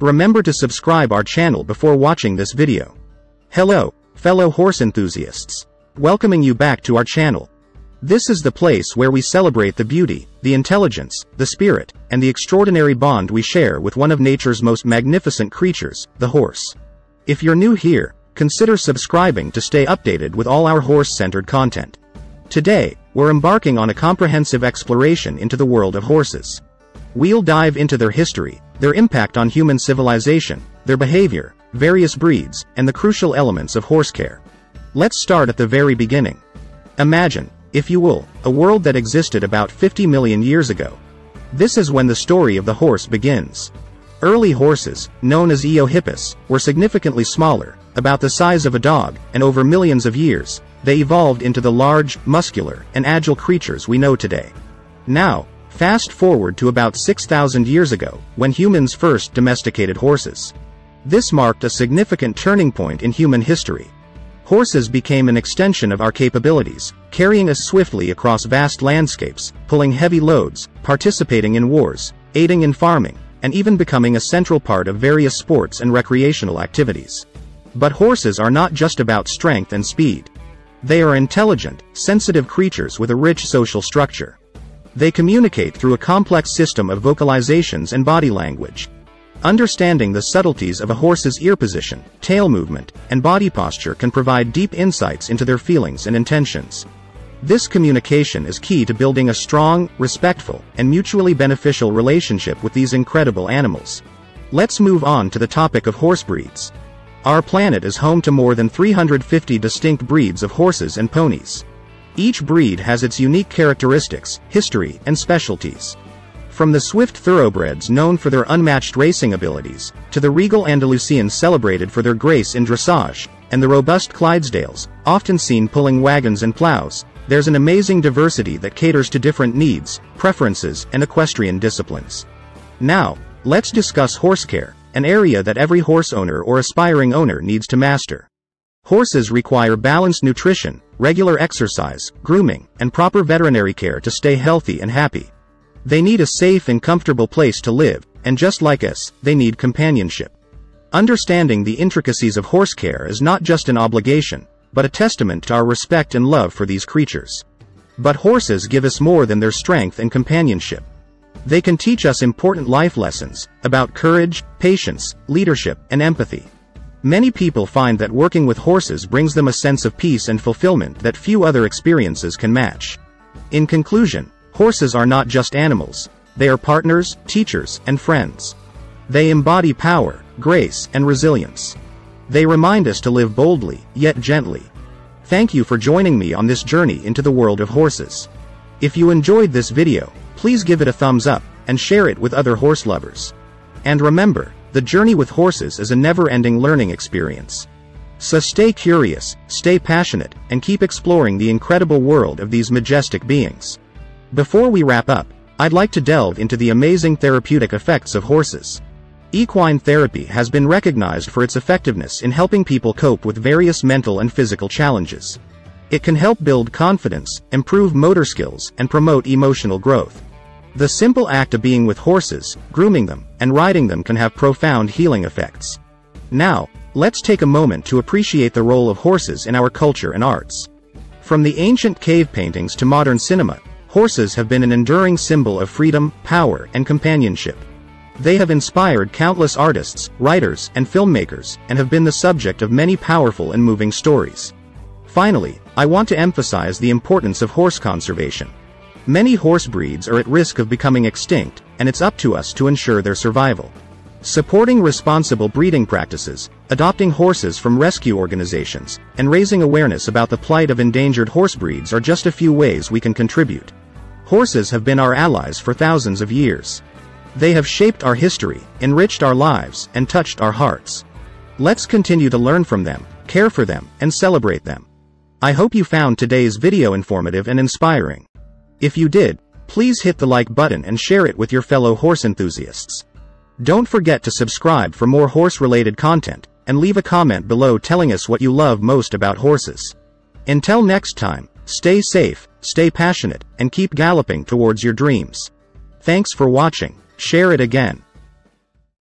Remember to subscribe our channel before watching this video. Hello, fellow horse enthusiasts. Welcoming you back to our channel. This is the place where we celebrate the beauty, the intelligence, the spirit, and the extraordinary bond we share with one of nature's most magnificent creatures, the horse. If you're new here, consider subscribing to stay updated with all our horse-centered content. Today, we're embarking on a comprehensive exploration into the world of horses. We'll dive into their history, their impact on human civilization, their behavior, various breeds, and the crucial elements of horse care. Let's start at the very beginning. Imagine, if you will, a world that existed about 50 million years ago. This is when the story of the horse begins. Early horses, known as Eohippus, were significantly smaller, about the size of a dog, and over millions of years, they evolved into the large, muscular, and agile creatures we know today. Now, fast forward to about 6,000 years ago, when humans first domesticated horses. This marked a significant turning point in human history, Horses became an extension of our capabilities, carrying us swiftly across vast landscapes, pulling heavy loads, participating in wars, aiding in farming, and even becoming a central part of various sports and recreational activities. But horses are not just about strength and speed. They are intelligent, sensitive creatures with a rich social structure. They communicate through a complex system of vocalizations and body language, Understanding the subtleties of a horse's ear position, tail movement, and body posture can provide deep insights into their feelings and intentions. This communication is key to building a strong, respectful, and mutually beneficial relationship with these incredible animals. Let's move on to the topic of horse breeds. Our planet is home to more than 350 distinct breeds of horses and ponies. Each breed has its unique characteristics, history, and specialties. From the swift thoroughbreds known for their unmatched racing abilities, to the regal Andalusians celebrated for their grace in dressage, and the robust Clydesdales, often seen pulling wagons and plows, there's an amazing diversity that caters to different needs, preferences, and equestrian disciplines. Now, let's discuss horse care, an area that every horse owner or aspiring owner needs to master. Horses require balanced nutrition, regular exercise, grooming, and proper veterinary care to stay healthy and happy. They need a safe and comfortable place to live, and just like us, they need companionship. Understanding the intricacies of horse care is not just an obligation, but a testament to our respect and love for these creatures. But horses give us more than their strength and companionship. They can teach us important life lessons about courage, patience, leadership, and empathy. Many people find that working with horses brings them a sense of peace and fulfillment that few other experiences can match. In conclusion, Horses are not just animals, they are partners, teachers, and friends. They embody power, grace, and resilience. They remind us to live boldly, yet gently. Thank you for joining me on this journey into the world of horses. If you enjoyed this video, please give it a thumbs up, and share it with other horse lovers. And remember, the journey with horses is a never-ending learning experience. So stay curious, stay passionate, and keep exploring the incredible world of these majestic beings. Before we wrap up, I'd like to delve into the amazing therapeutic effects of horses. Equine therapy has been recognized for its effectiveness in helping people cope with various mental and physical challenges. It can help build confidence, improve motor skills, and promote emotional growth. The simple act of being with horses, grooming them, and riding them can have profound healing effects. Now, let's take a moment to appreciate the role of horses in our culture and arts. From the ancient cave paintings to modern cinema, Horses have been an enduring symbol of freedom, power, and companionship. They have inspired countless artists, writers, and filmmakers, and have been the subject of many powerful and moving stories. Finally, I want to emphasize the importance of horse conservation. Many horse breeds are at risk of becoming extinct, and it's up to us to ensure their survival. Supporting responsible breeding practices, adopting horses from rescue organizations, and raising awareness about the plight of endangered horse breeds are just a few ways we can contribute. Horses have been our allies for thousands of years. They have shaped our history, enriched our lives, and touched our hearts. Let's continue to learn from them, care for them, and celebrate them. I hope you found today's video informative and inspiring. If you did, please hit the like button and share it with your fellow horse enthusiasts. Don't forget to subscribe for more horse-related content, and leave a comment below telling us what you love most about horses. Until next time, stay safe, stay passionate, and keep galloping towards your dreams. Thanks for watching, share it again.